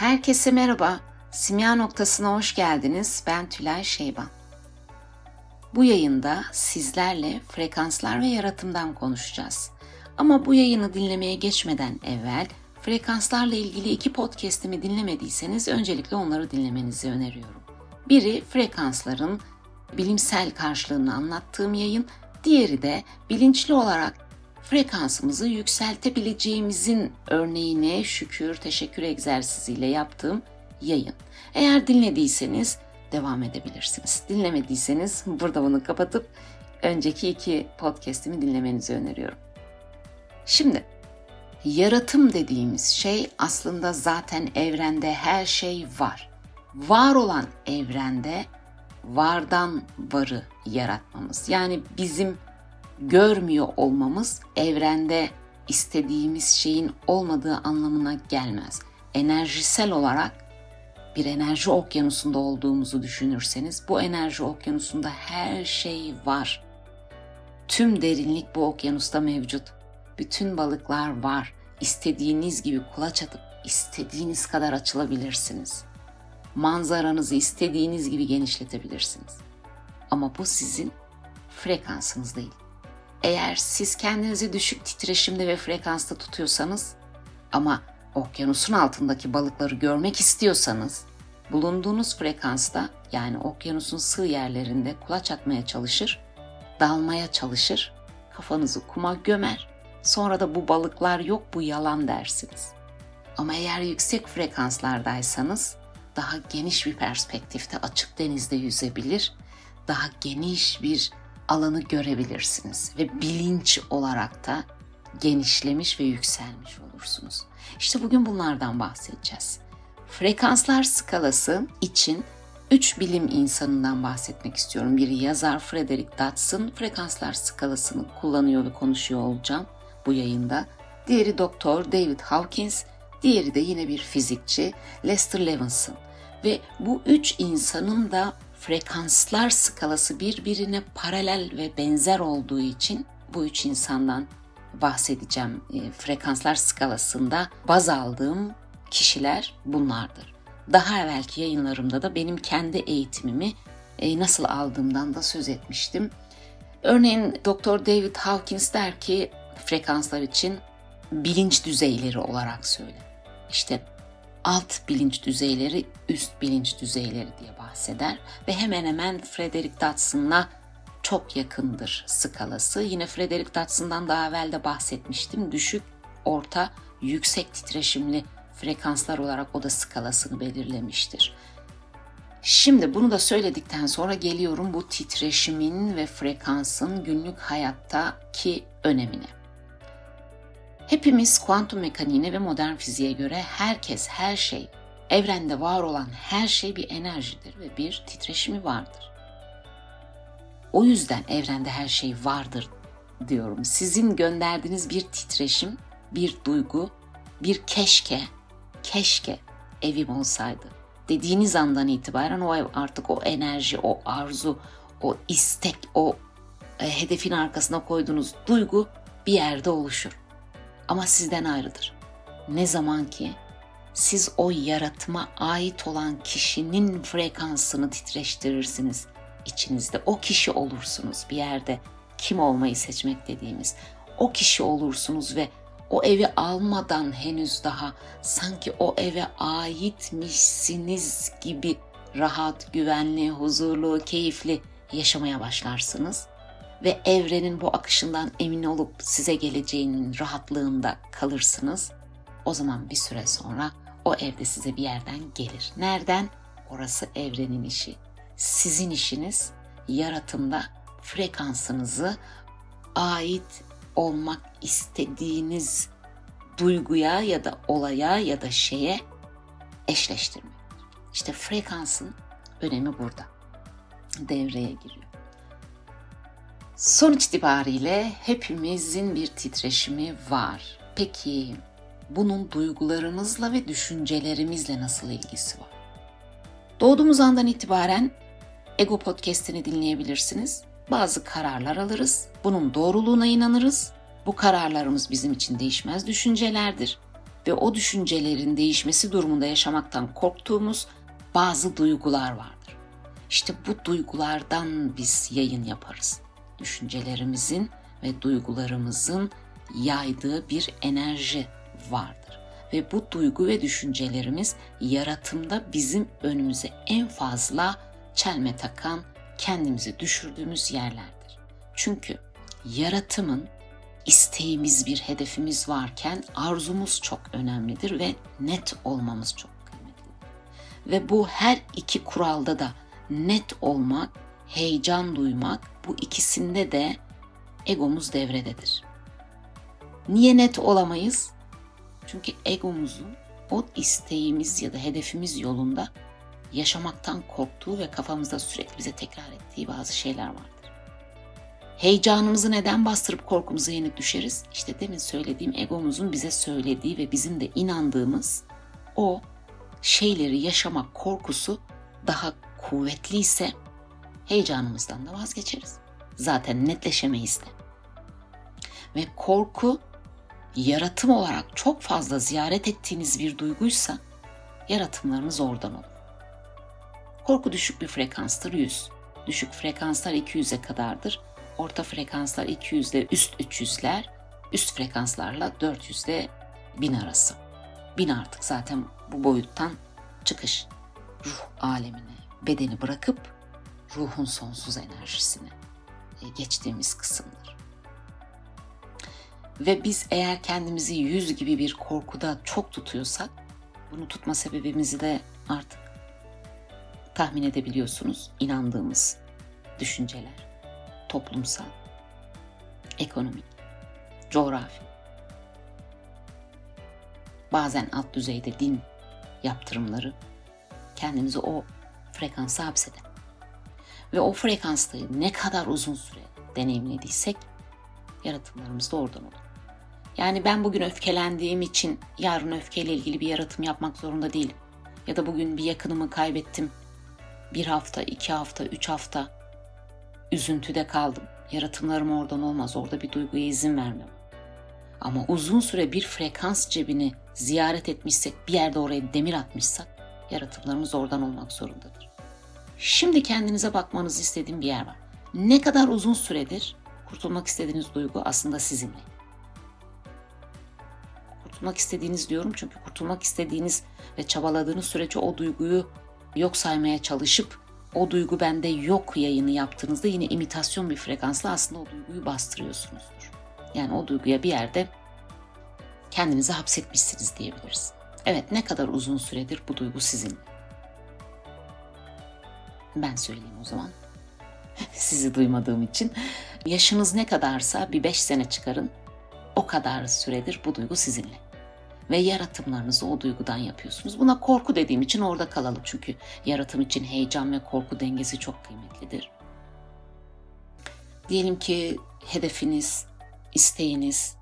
Herkese merhaba. Simya noktasına hoş geldiniz. Ben Tülay Şeyban. Bu yayında sizlerle frekanslar ve yaratımdan konuşacağız. Ama bu yayını dinlemeye geçmeden evvel frekanslarla ilgili iki podcast'imi dinlemediyseniz öncelikle onları dinlemenizi öneriyorum. Biri frekansların bilimsel karşılığını anlattığım yayın, diğeri de bilinçli olarak frekansımızı yükseltebileceğimizin örneğine şükür, teşekkür egzersiziyle yaptığım yayın. Eğer dinlediyseniz devam edebilirsiniz. Dinlemediyseniz burada bunu kapatıp önceki iki podcast'imi dinlemenizi öneriyorum. Şimdi yaratım dediğimiz şey aslında zaten evrende her şey var. Var olan evrende vardan varı yaratmamız. Yani bizim görmüyor olmamız evrende istediğimiz şeyin olmadığı anlamına gelmez. Enerjisel olarak bir enerji okyanusunda olduğumuzu düşünürseniz bu enerji okyanusunda her şey var. Tüm derinlik bu okyanusta mevcut. Bütün balıklar var. İstediğiniz gibi kulaç atıp istediğiniz kadar açılabilirsiniz. Manzaranızı istediğiniz gibi genişletebilirsiniz. Ama bu sizin frekansınız değil. Eğer siz kendinizi düşük titreşimde ve frekansta tutuyorsanız ama okyanusun altındaki balıkları görmek istiyorsanız bulunduğunuz frekansta yani okyanusun sığ yerlerinde kulaç atmaya çalışır, dalmaya çalışır, kafanızı kuma gömer. Sonra da bu balıklar yok bu yalan dersiniz. Ama eğer yüksek frekanslardaysanız daha geniş bir perspektifte açık denizde yüzebilir, daha geniş bir alanı görebilirsiniz ve bilinç olarak da genişlemiş ve yükselmiş olursunuz. İşte bugün bunlardan bahsedeceğiz. Frekanslar skalası için üç bilim insanından bahsetmek istiyorum. Biri yazar Frederick Dodson, frekanslar skalasını kullanıyor ve konuşuyor olacağım bu yayında. Diğeri doktor David Hawkins, diğeri de yine bir fizikçi Lester Levinson. Ve bu üç insanın da frekanslar skalası birbirine paralel ve benzer olduğu için bu üç insandan bahsedeceğim. E, frekanslar skalasında baz aldığım kişiler bunlardır. Daha evvelki yayınlarımda da benim kendi eğitimimi e, nasıl aldığımdan da söz etmiştim. Örneğin Dr. David Hawkins der ki frekanslar için bilinç düzeyleri olarak söyle. İşte alt bilinç düzeyleri, üst bilinç düzeyleri diye bahseder ve hemen hemen Frederick Dodson'la çok yakındır skalası. Yine Frederick Dodson'dan daha evvel de bahsetmiştim. Düşük, orta, yüksek titreşimli frekanslar olarak o da skalasını belirlemiştir. Şimdi bunu da söyledikten sonra geliyorum bu titreşimin ve frekansın günlük hayattaki önemine. Hepimiz kuantum mekaniğine ve modern fiziğe göre herkes, her şey, evrende var olan her şey bir enerjidir ve bir titreşimi vardır. O yüzden evrende her şey vardır diyorum. Sizin gönderdiğiniz bir titreşim, bir duygu, bir keşke, keşke evim olsaydı dediğiniz andan itibaren o ev artık o enerji, o arzu, o istek, o e, hedefin arkasına koyduğunuz duygu bir yerde oluşur ama sizden ayrıdır. Ne zaman ki siz o yaratıma ait olan kişinin frekansını titreştirirsiniz. içinizde o kişi olursunuz bir yerde kim olmayı seçmek dediğimiz o kişi olursunuz ve o evi almadan henüz daha sanki o eve aitmişsiniz gibi rahat, güvenli, huzurlu, keyifli yaşamaya başlarsınız ve evrenin bu akışından emin olup size geleceğinin rahatlığında kalırsınız. O zaman bir süre sonra o evde size bir yerden gelir. Nereden? Orası evrenin işi. Sizin işiniz yaratımda frekansınızı ait olmak istediğiniz duyguya ya da olaya ya da şeye eşleştirmek. İşte frekansın önemi burada. Devreye giriyor. Sonuç itibariyle hepimizin bir titreşimi var. Peki bunun duygularımızla ve düşüncelerimizle nasıl ilgisi var? Doğduğumuz andan itibaren Ego Podcast'ini dinleyebilirsiniz. Bazı kararlar alırız. Bunun doğruluğuna inanırız. Bu kararlarımız bizim için değişmez düşüncelerdir. ve o düşüncelerin değişmesi durumunda yaşamaktan korktuğumuz bazı duygular vardır. İşte bu duygulardan biz yayın yaparız. Düşüncelerimizin ve duygularımızın yaydığı bir enerji vardır. Ve bu duygu ve düşüncelerimiz yaratımda bizim önümüze en fazla çelme takan, kendimizi düşürdüğümüz yerlerdir. Çünkü yaratımın isteğimiz, bir hedefimiz varken arzumuz çok önemlidir ve net olmamız çok kıymetlidir. Ve bu her iki kuralda da net olmak, heyecan duymak bu ikisinde de egomuz devrededir. Niye net olamayız? Çünkü egomuzun o isteğimiz ya da hedefimiz yolunda yaşamaktan korktuğu ve kafamızda sürekli bize tekrar ettiği bazı şeyler vardır. Heyecanımızı neden bastırıp korkumuza yenik düşeriz? İşte demin söylediğim egomuzun bize söylediği ve bizim de inandığımız o şeyleri yaşamak korkusu daha kuvvetliyse heyecanımızdan da vazgeçeriz. Zaten netleşemeyiz de. Ve korku yaratım olarak çok fazla ziyaret ettiğiniz bir duyguysa yaratımlarınız oradan olur. Korku düşük bir frekanstır 100. Düşük frekanslar 200'e kadardır. Orta frekanslar 200 ile üst 300'ler, üst frekanslarla 400 ile 1000 arası. 1000 artık zaten bu boyuttan çıkış. Ruh alemine, bedeni bırakıp ruhun sonsuz enerjisine e, geçtiğimiz kısımdır. Ve biz eğer kendimizi yüz gibi bir korkuda çok tutuyorsak, bunu tutma sebebimizi de artık tahmin edebiliyorsunuz. İnandığımız düşünceler, toplumsal, ekonomik, coğrafi, bazen alt düzeyde din yaptırımları kendimizi o frekansa hapseder. Ve o frekanstayı ne kadar uzun süre deneyimlediysek yaratımlarımız da oradan olur. Yani ben bugün öfkelendiğim için yarın öfkeyle ilgili bir yaratım yapmak zorunda değilim. Ya da bugün bir yakınımı kaybettim. Bir hafta, iki hafta, üç hafta üzüntüde kaldım. Yaratımlarım oradan olmaz. Orada bir duyguya izin vermem. Ama uzun süre bir frekans cebini ziyaret etmişsek, bir yerde oraya demir atmışsak, yaratımlarımız oradan olmak zorundadır. Şimdi kendinize bakmanızı istediğim bir yer var. Ne kadar uzun süredir kurtulmak istediğiniz duygu aslında sizinle. Kurtulmak istediğiniz diyorum çünkü kurtulmak istediğiniz ve çabaladığınız sürece o duyguyu yok saymaya çalışıp o duygu bende yok yayını yaptığınızda yine imitasyon bir frekansla aslında o duyguyu bastırıyorsunuzdur. Yani o duyguya bir yerde kendinizi hapsetmişsiniz diyebiliriz. Evet ne kadar uzun süredir bu duygu sizin. Ben söyleyeyim o zaman. Sizi duymadığım için. Yaşınız ne kadarsa bir beş sene çıkarın. O kadar süredir bu duygu sizinle. Ve yaratımlarınızı o duygudan yapıyorsunuz. Buna korku dediğim için orada kalalım. Çünkü yaratım için heyecan ve korku dengesi çok kıymetlidir. Diyelim ki hedefiniz, isteğiniz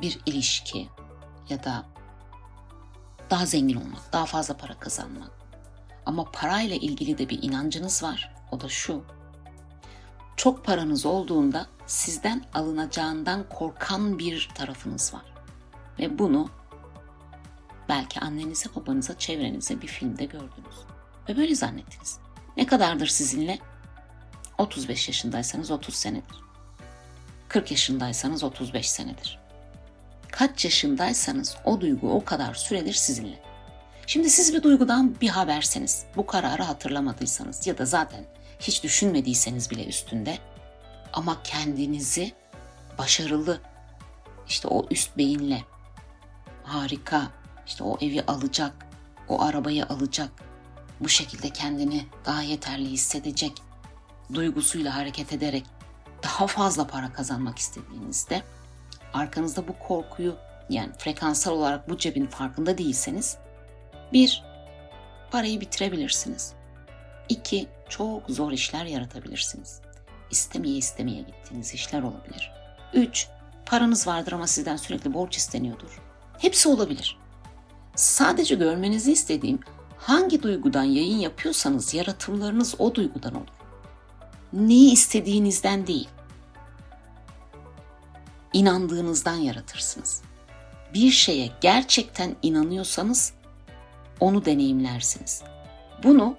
bir ilişki ya da daha zengin olmak, daha fazla para kazanmak. Ama parayla ilgili de bir inancınız var. O da şu. Çok paranız olduğunda sizden alınacağından korkan bir tarafınız var. Ve bunu belki annenize, babanıza, çevrenize bir filmde gördünüz. Ve böyle zannettiniz. Ne kadardır sizinle? 35 yaşındaysanız 30 senedir. 40 yaşındaysanız 35 senedir. Kaç yaşındaysanız o duygu o kadar süredir sizinle. Şimdi siz bir duygudan bir haberseniz, bu kararı hatırlamadıysanız ya da zaten hiç düşünmediyseniz bile üstünde ama kendinizi başarılı işte o üst beyinle harika işte o evi alacak, o arabayı alacak, bu şekilde kendini daha yeterli hissedecek duygusuyla hareket ederek daha fazla para kazanmak istediğinizde arkanızda bu korkuyu yani frekansal olarak bu cebin farkında değilseniz bir, parayı bitirebilirsiniz. İki, çok zor işler yaratabilirsiniz. İstemeye istemeye gittiğiniz işler olabilir. Üç, paranız vardır ama sizden sürekli borç isteniyordur. Hepsi olabilir. Sadece görmenizi istediğim hangi duygudan yayın yapıyorsanız yaratımlarınız o duygudan olur. Neyi istediğinizden değil. İnandığınızdan yaratırsınız. bir şeye gerçekten inanıyorsanız onu deneyimlersiniz. Bunu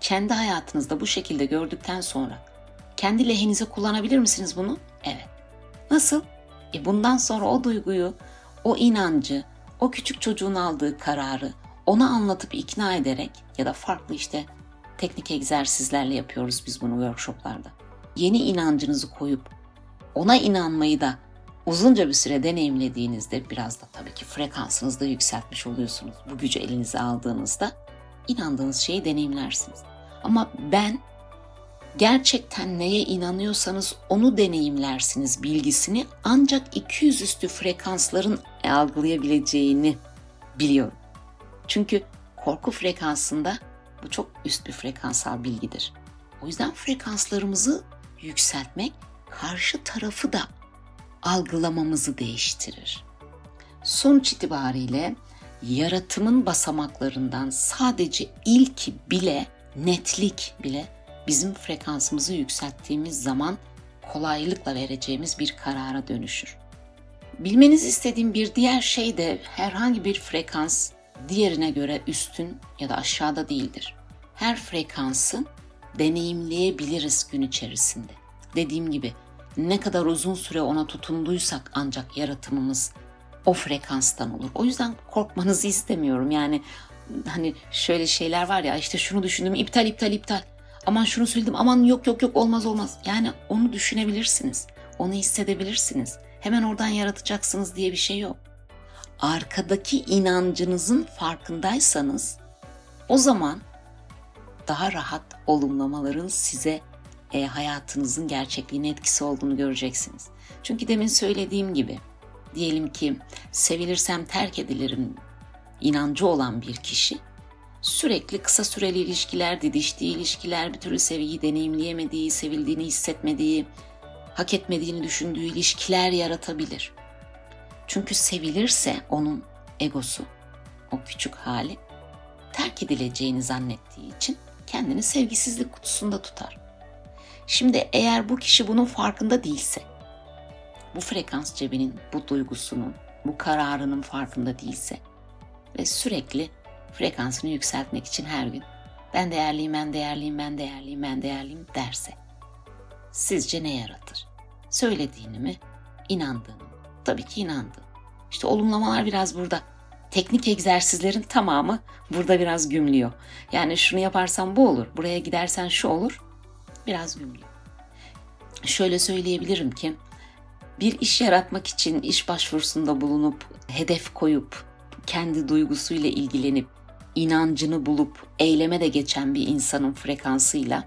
kendi hayatınızda bu şekilde gördükten sonra kendi lehinize kullanabilir misiniz bunu? Evet. Nasıl? E bundan sonra o duyguyu, o inancı, o küçük çocuğun aldığı kararı ona anlatıp ikna ederek ya da farklı işte teknik egzersizlerle yapıyoruz biz bunu workshoplarda. Yeni inancınızı koyup ona inanmayı da uzunca bir süre deneyimlediğinizde biraz da tabii ki frekansınızı da yükseltmiş oluyorsunuz. Bu gücü elinize aldığınızda inandığınız şeyi deneyimlersiniz. Ama ben gerçekten neye inanıyorsanız onu deneyimlersiniz bilgisini ancak 200 üstü frekansların algılayabileceğini biliyorum. Çünkü korku frekansında bu çok üst bir frekansal bilgidir. O yüzden frekanslarımızı yükseltmek karşı tarafı da algılamamızı değiştirir. Sonuç itibariyle yaratımın basamaklarından sadece ilki bile netlik bile bizim frekansımızı yükselttiğimiz zaman kolaylıkla vereceğimiz bir karara dönüşür. Bilmenizi istediğim bir diğer şey de herhangi bir frekans diğerine göre üstün ya da aşağıda değildir. Her frekansı deneyimleyebiliriz gün içerisinde. Dediğim gibi ne kadar uzun süre ona tutunduysak ancak yaratımımız o frekanstan olur. O yüzden korkmanızı istemiyorum. Yani hani şöyle şeyler var ya işte şunu düşündüm iptal iptal iptal. Aman şunu söyledim aman yok yok yok olmaz olmaz. Yani onu düşünebilirsiniz. Onu hissedebilirsiniz. Hemen oradan yaratacaksınız diye bir şey yok. Arkadaki inancınızın farkındaysanız o zaman daha rahat olumlamaların size e, hayatınızın gerçekliğine etkisi olduğunu göreceksiniz. Çünkü demin söylediğim gibi diyelim ki sevilirsem terk edilirim inancı olan bir kişi sürekli kısa süreli ilişkiler, didiştiği ilişkiler, bir türlü sevgiyi deneyimleyemediği, sevildiğini hissetmediği, hak etmediğini düşündüğü ilişkiler yaratabilir. Çünkü sevilirse onun egosu, o küçük hali terk edileceğini zannettiği için kendini sevgisizlik kutusunda tutar. Şimdi eğer bu kişi bunun farkında değilse, bu frekans cebinin, bu duygusunun, bu kararının farkında değilse ve sürekli frekansını yükseltmek için her gün ben değerliyim, ben değerliyim, ben değerliyim, ben değerliyim derse sizce ne yaratır? Söylediğini mi, inandığını mı? Tabii ki inandı. İşte olumlamalar biraz burada. Teknik egzersizlerin tamamı burada biraz gümlüyor. Yani şunu yaparsan bu olur, buraya gidersen şu olur, biraz gümlüyor. Şöyle söyleyebilirim ki bir iş yaratmak için iş başvurusunda bulunup hedef koyup kendi duygusuyla ilgilenip inancını bulup eyleme de geçen bir insanın frekansıyla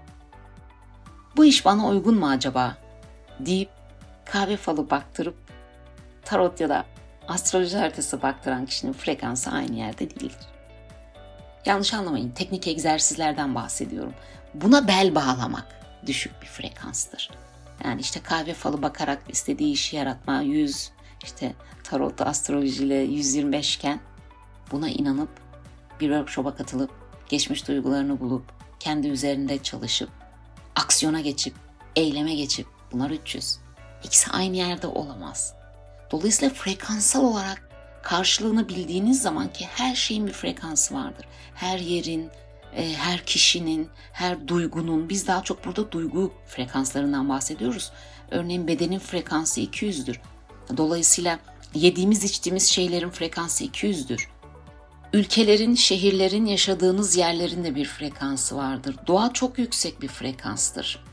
bu iş bana uygun mu acaba deyip kahve falı baktırıp tarot ya da astroloji haritası baktıran kişinin frekansı aynı yerde değildir. Yanlış anlamayın teknik egzersizlerden bahsediyorum. Buna bel bağlamak düşük bir frekanstır. Yani işte kahve falı bakarak istediği işi yaratma 100 işte tarot astrolojiyle 125 iken buna inanıp bir workshop'a katılıp geçmiş duygularını bulup kendi üzerinde çalışıp aksiyona geçip eyleme geçip bunlar 300. İkisi aynı yerde olamaz. Dolayısıyla frekansal olarak karşılığını bildiğiniz zaman ki her şeyin bir frekansı vardır. Her yerin, her kişinin, her duygunun, biz daha çok burada duygu frekanslarından bahsediyoruz. Örneğin bedenin frekansı 200'dür. Dolayısıyla yediğimiz içtiğimiz şeylerin frekansı 200'dür. Ülkelerin, şehirlerin, yaşadığınız yerlerin de bir frekansı vardır. Doğa çok yüksek bir frekanstır.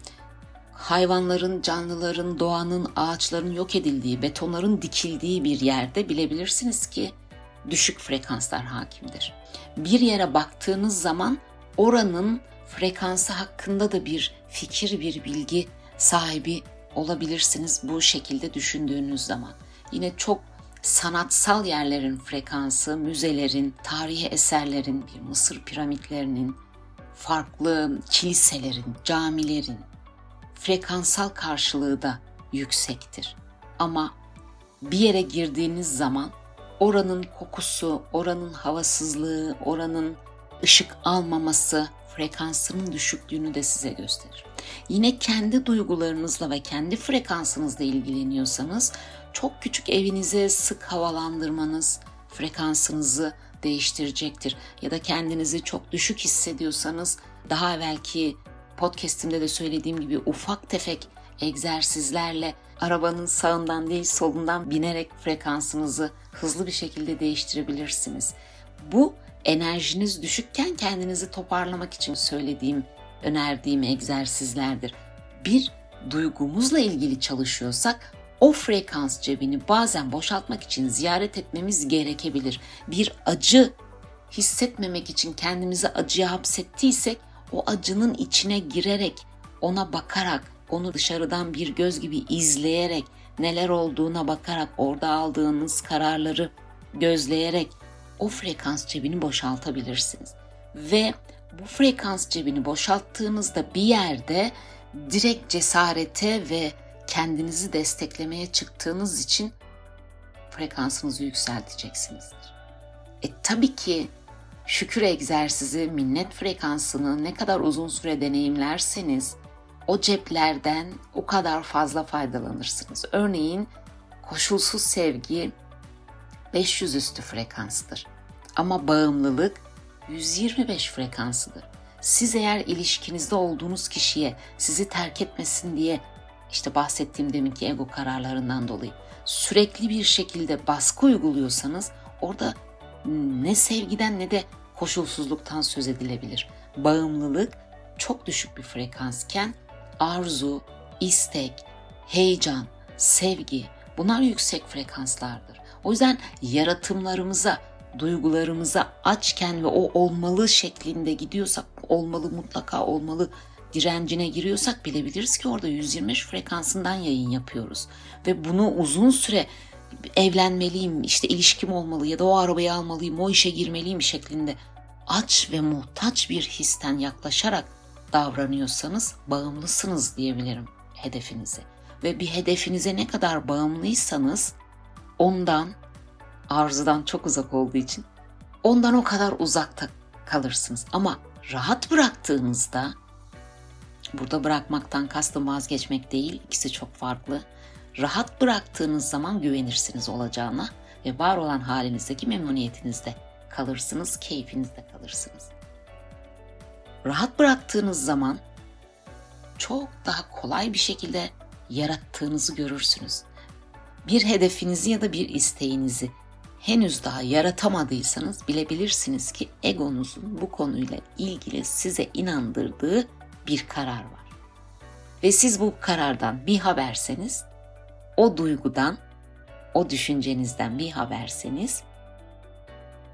Hayvanların, canlıların, doğanın, ağaçların yok edildiği, betonların dikildiği bir yerde bilebilirsiniz ki düşük frekanslar hakimdir. Bir yere baktığınız zaman oranın frekansı hakkında da bir fikir, bir bilgi sahibi olabilirsiniz bu şekilde düşündüğünüz zaman. Yine çok sanatsal yerlerin frekansı, müzelerin, tarihi eserlerin, bir Mısır piramitlerinin, farklı kiliselerin, camilerin frekansal karşılığı da yüksektir. Ama bir yere girdiğiniz zaman oranın kokusu, oranın havasızlığı, oranın ışık almaması frekansının düşüklüğünü de size gösterir. Yine kendi duygularınızla ve kendi frekansınızla ilgileniyorsanız çok küçük evinize sık havalandırmanız frekansınızı değiştirecektir. Ya da kendinizi çok düşük hissediyorsanız daha evvelki podcast'imde de söylediğim gibi ufak tefek egzersizlerle arabanın sağından değil solundan binerek frekansınızı hızlı bir şekilde değiştirebilirsiniz. Bu enerjiniz düşükken kendinizi toparlamak için söylediğim, önerdiğim egzersizlerdir. Bir duygumuzla ilgili çalışıyorsak o frekans cebini bazen boşaltmak için ziyaret etmemiz gerekebilir. Bir acı hissetmemek için kendimizi acıya hapsettiysek o acının içine girerek, ona bakarak, onu dışarıdan bir göz gibi izleyerek, neler olduğuna bakarak, orada aldığınız kararları gözleyerek o frekans cebini boşaltabilirsiniz. Ve bu frekans cebini boşalttığınızda bir yerde direkt cesarete ve kendinizi desteklemeye çıktığınız için frekansınızı yükselteceksinizdir. E tabii ki şükür egzersizi, minnet frekansını ne kadar uzun süre deneyimlerseniz o ceplerden o kadar fazla faydalanırsınız. Örneğin koşulsuz sevgi 500 üstü frekanstır. Ama bağımlılık 125 frekansıdır. Siz eğer ilişkinizde olduğunuz kişiye sizi terk etmesin diye işte bahsettiğim deminki ego kararlarından dolayı sürekli bir şekilde baskı uyguluyorsanız orada ne sevgiden ne de koşulsuzluktan söz edilebilir. Bağımlılık çok düşük bir frekansken arzu, istek, heyecan, sevgi bunlar yüksek frekanslardır. O yüzden yaratımlarımıza, duygularımıza açken ve o olmalı şeklinde gidiyorsak, olmalı mutlaka olmalı direncine giriyorsak bilebiliriz ki orada 125 frekansından yayın yapıyoruz. Ve bunu uzun süre evlenmeliyim, işte ilişkim olmalı ya da o arabayı almalıyım, o işe girmeliyim şeklinde aç ve muhtaç bir histen yaklaşarak davranıyorsanız bağımlısınız diyebilirim hedefinize. Ve bir hedefinize ne kadar bağımlıysanız ondan arzudan çok uzak olduğu için ondan o kadar uzakta kalırsınız. Ama rahat bıraktığınızda burada bırakmaktan kastım vazgeçmek değil ikisi çok farklı. Rahat bıraktığınız zaman güvenirsiniz olacağına ve var olan halinizdeki memnuniyetinizde kalırsınız, keyfinizde kalırsınız. Rahat bıraktığınız zaman çok daha kolay bir şekilde yarattığınızı görürsünüz. Bir hedefinizi ya da bir isteğinizi henüz daha yaratamadıysanız bilebilirsiniz ki egonuzun bu konuyla ilgili size inandırdığı bir karar var. Ve siz bu karardan bir haberseniz, o duygudan, o düşüncenizden bir haberseniz,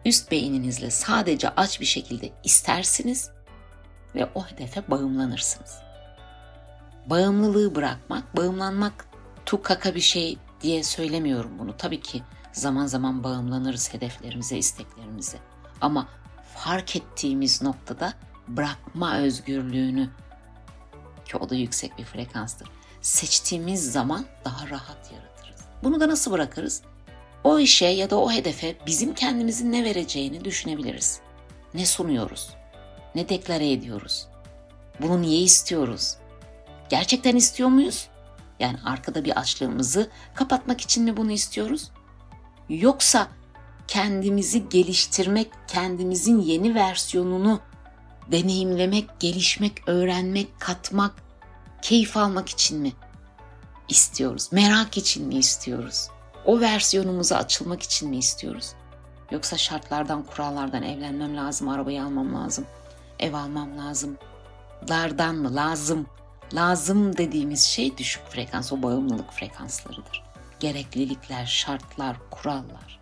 üst beyninizle sadece aç bir şekilde istersiniz ve o hedefe bağımlanırsınız. Bağımlılığı bırakmak, bağımlanmak tukaka bir şey diye söylemiyorum bunu. Tabii ki zaman zaman bağımlanırız hedeflerimize, isteklerimize. Ama fark ettiğimiz noktada bırakma özgürlüğünü ki o da yüksek bir frekanstır. Seçtiğimiz zaman daha rahat yaratırız. Bunu da nasıl bırakırız? O işe ya da o hedefe bizim kendimizin ne vereceğini düşünebiliriz. Ne sunuyoruz? Ne deklare ediyoruz? Bunu niye istiyoruz? Gerçekten istiyor muyuz? Yani arkada bir açlığımızı kapatmak için mi bunu istiyoruz? Yoksa kendimizi geliştirmek, kendimizin yeni versiyonunu deneyimlemek, gelişmek, öğrenmek, katmak, keyif almak için mi istiyoruz? Merak için mi istiyoruz? O versiyonumuza açılmak için mi istiyoruz? Yoksa şartlardan, kurallardan evlenmem lazım, arabayı almam lazım, ev almam lazım. Lardan mı? Lazım. Lazım dediğimiz şey düşük frekans, o bağımlılık frekanslarıdır. Gereklilikler, şartlar, kurallar.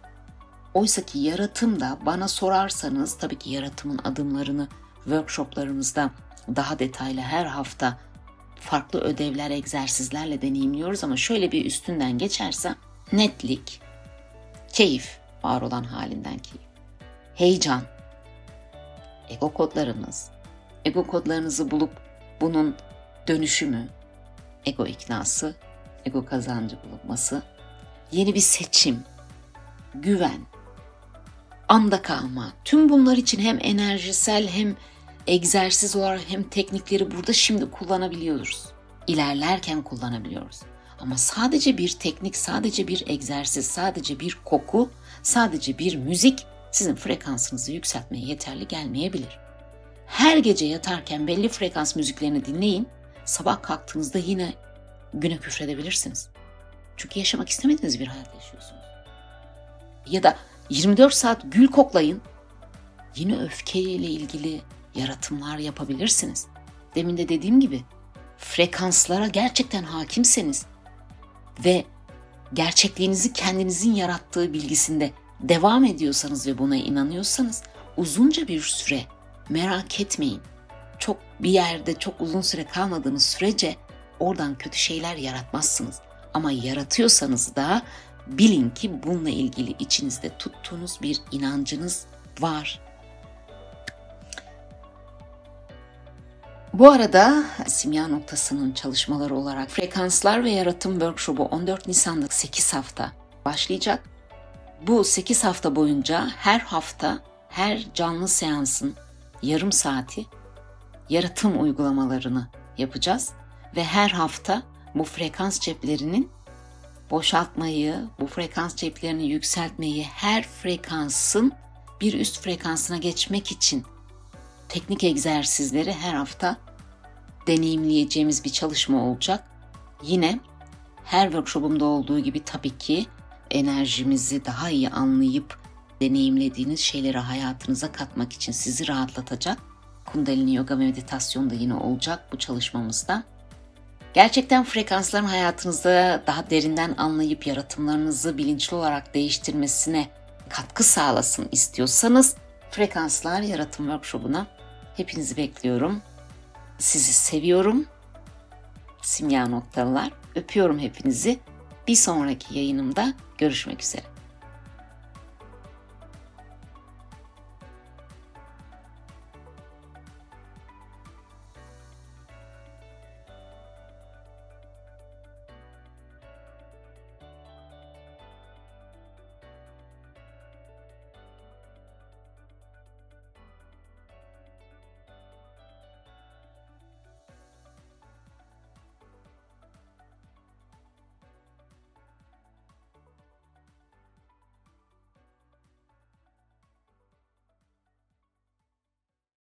Oysa ki yaratım da bana sorarsanız tabii ki yaratımın adımlarını workshoplarımızda daha detaylı her hafta farklı ödevler, egzersizlerle deneyimliyoruz ama şöyle bir üstünden geçersem netlik, keyif, var olan halinden keyif, heyecan, ego kodlarınız, ego kodlarınızı bulup bunun dönüşümü, ego iknası, ego kazancı bulunması, yeni bir seçim, güven, anda kalma. Tüm bunlar için hem enerjisel hem egzersiz olarak hem teknikleri burada şimdi kullanabiliyoruz. İlerlerken kullanabiliyoruz. Ama sadece bir teknik, sadece bir egzersiz, sadece bir koku, sadece bir müzik sizin frekansınızı yükseltmeye yeterli gelmeyebilir. Her gece yatarken belli frekans müziklerini dinleyin. Sabah kalktığınızda yine güne küfredebilirsiniz. Çünkü yaşamak istemediğiniz bir hayat yaşıyorsunuz. Ya da 24 saat gül koklayın. Yine öfkeyle ilgili yaratımlar yapabilirsiniz. Demin de dediğim gibi frekanslara gerçekten hakimseniz ve gerçekliğinizi kendinizin yarattığı bilgisinde devam ediyorsanız ve buna inanıyorsanız uzunca bir süre merak etmeyin. Çok bir yerde çok uzun süre kalmadığınız sürece oradan kötü şeyler yaratmazsınız. Ama yaratıyorsanız da bilin ki bununla ilgili içinizde tuttuğunuz bir inancınız var. Bu arada simya noktasının çalışmaları olarak frekanslar ve yaratım workshopu 14 Nisan'da 8 hafta başlayacak. Bu 8 hafta boyunca her hafta her canlı seansın yarım saati yaratım uygulamalarını yapacağız ve her hafta bu frekans ceplerinin boşaltmayı, bu frekans ceplerini yükseltmeyi, her frekansın bir üst frekansına geçmek için teknik egzersizleri her hafta deneyimleyeceğimiz bir çalışma olacak. Yine her workshopumda olduğu gibi tabii ki enerjimizi daha iyi anlayıp deneyimlediğiniz şeyleri hayatınıza katmak için sizi rahatlatacak Kundalini Yoga meditasyonu da yine olacak bu çalışmamızda. Gerçekten frekansların hayatınızda daha derinden anlayıp yaratımlarınızı bilinçli olarak değiştirmesine katkı sağlasın istiyorsanız Frekanslar Yaratım Workshop'una hepinizi bekliyorum. Sizi seviyorum. Simya noktalar. Öpüyorum hepinizi. Bir sonraki yayınımda görüşmek üzere.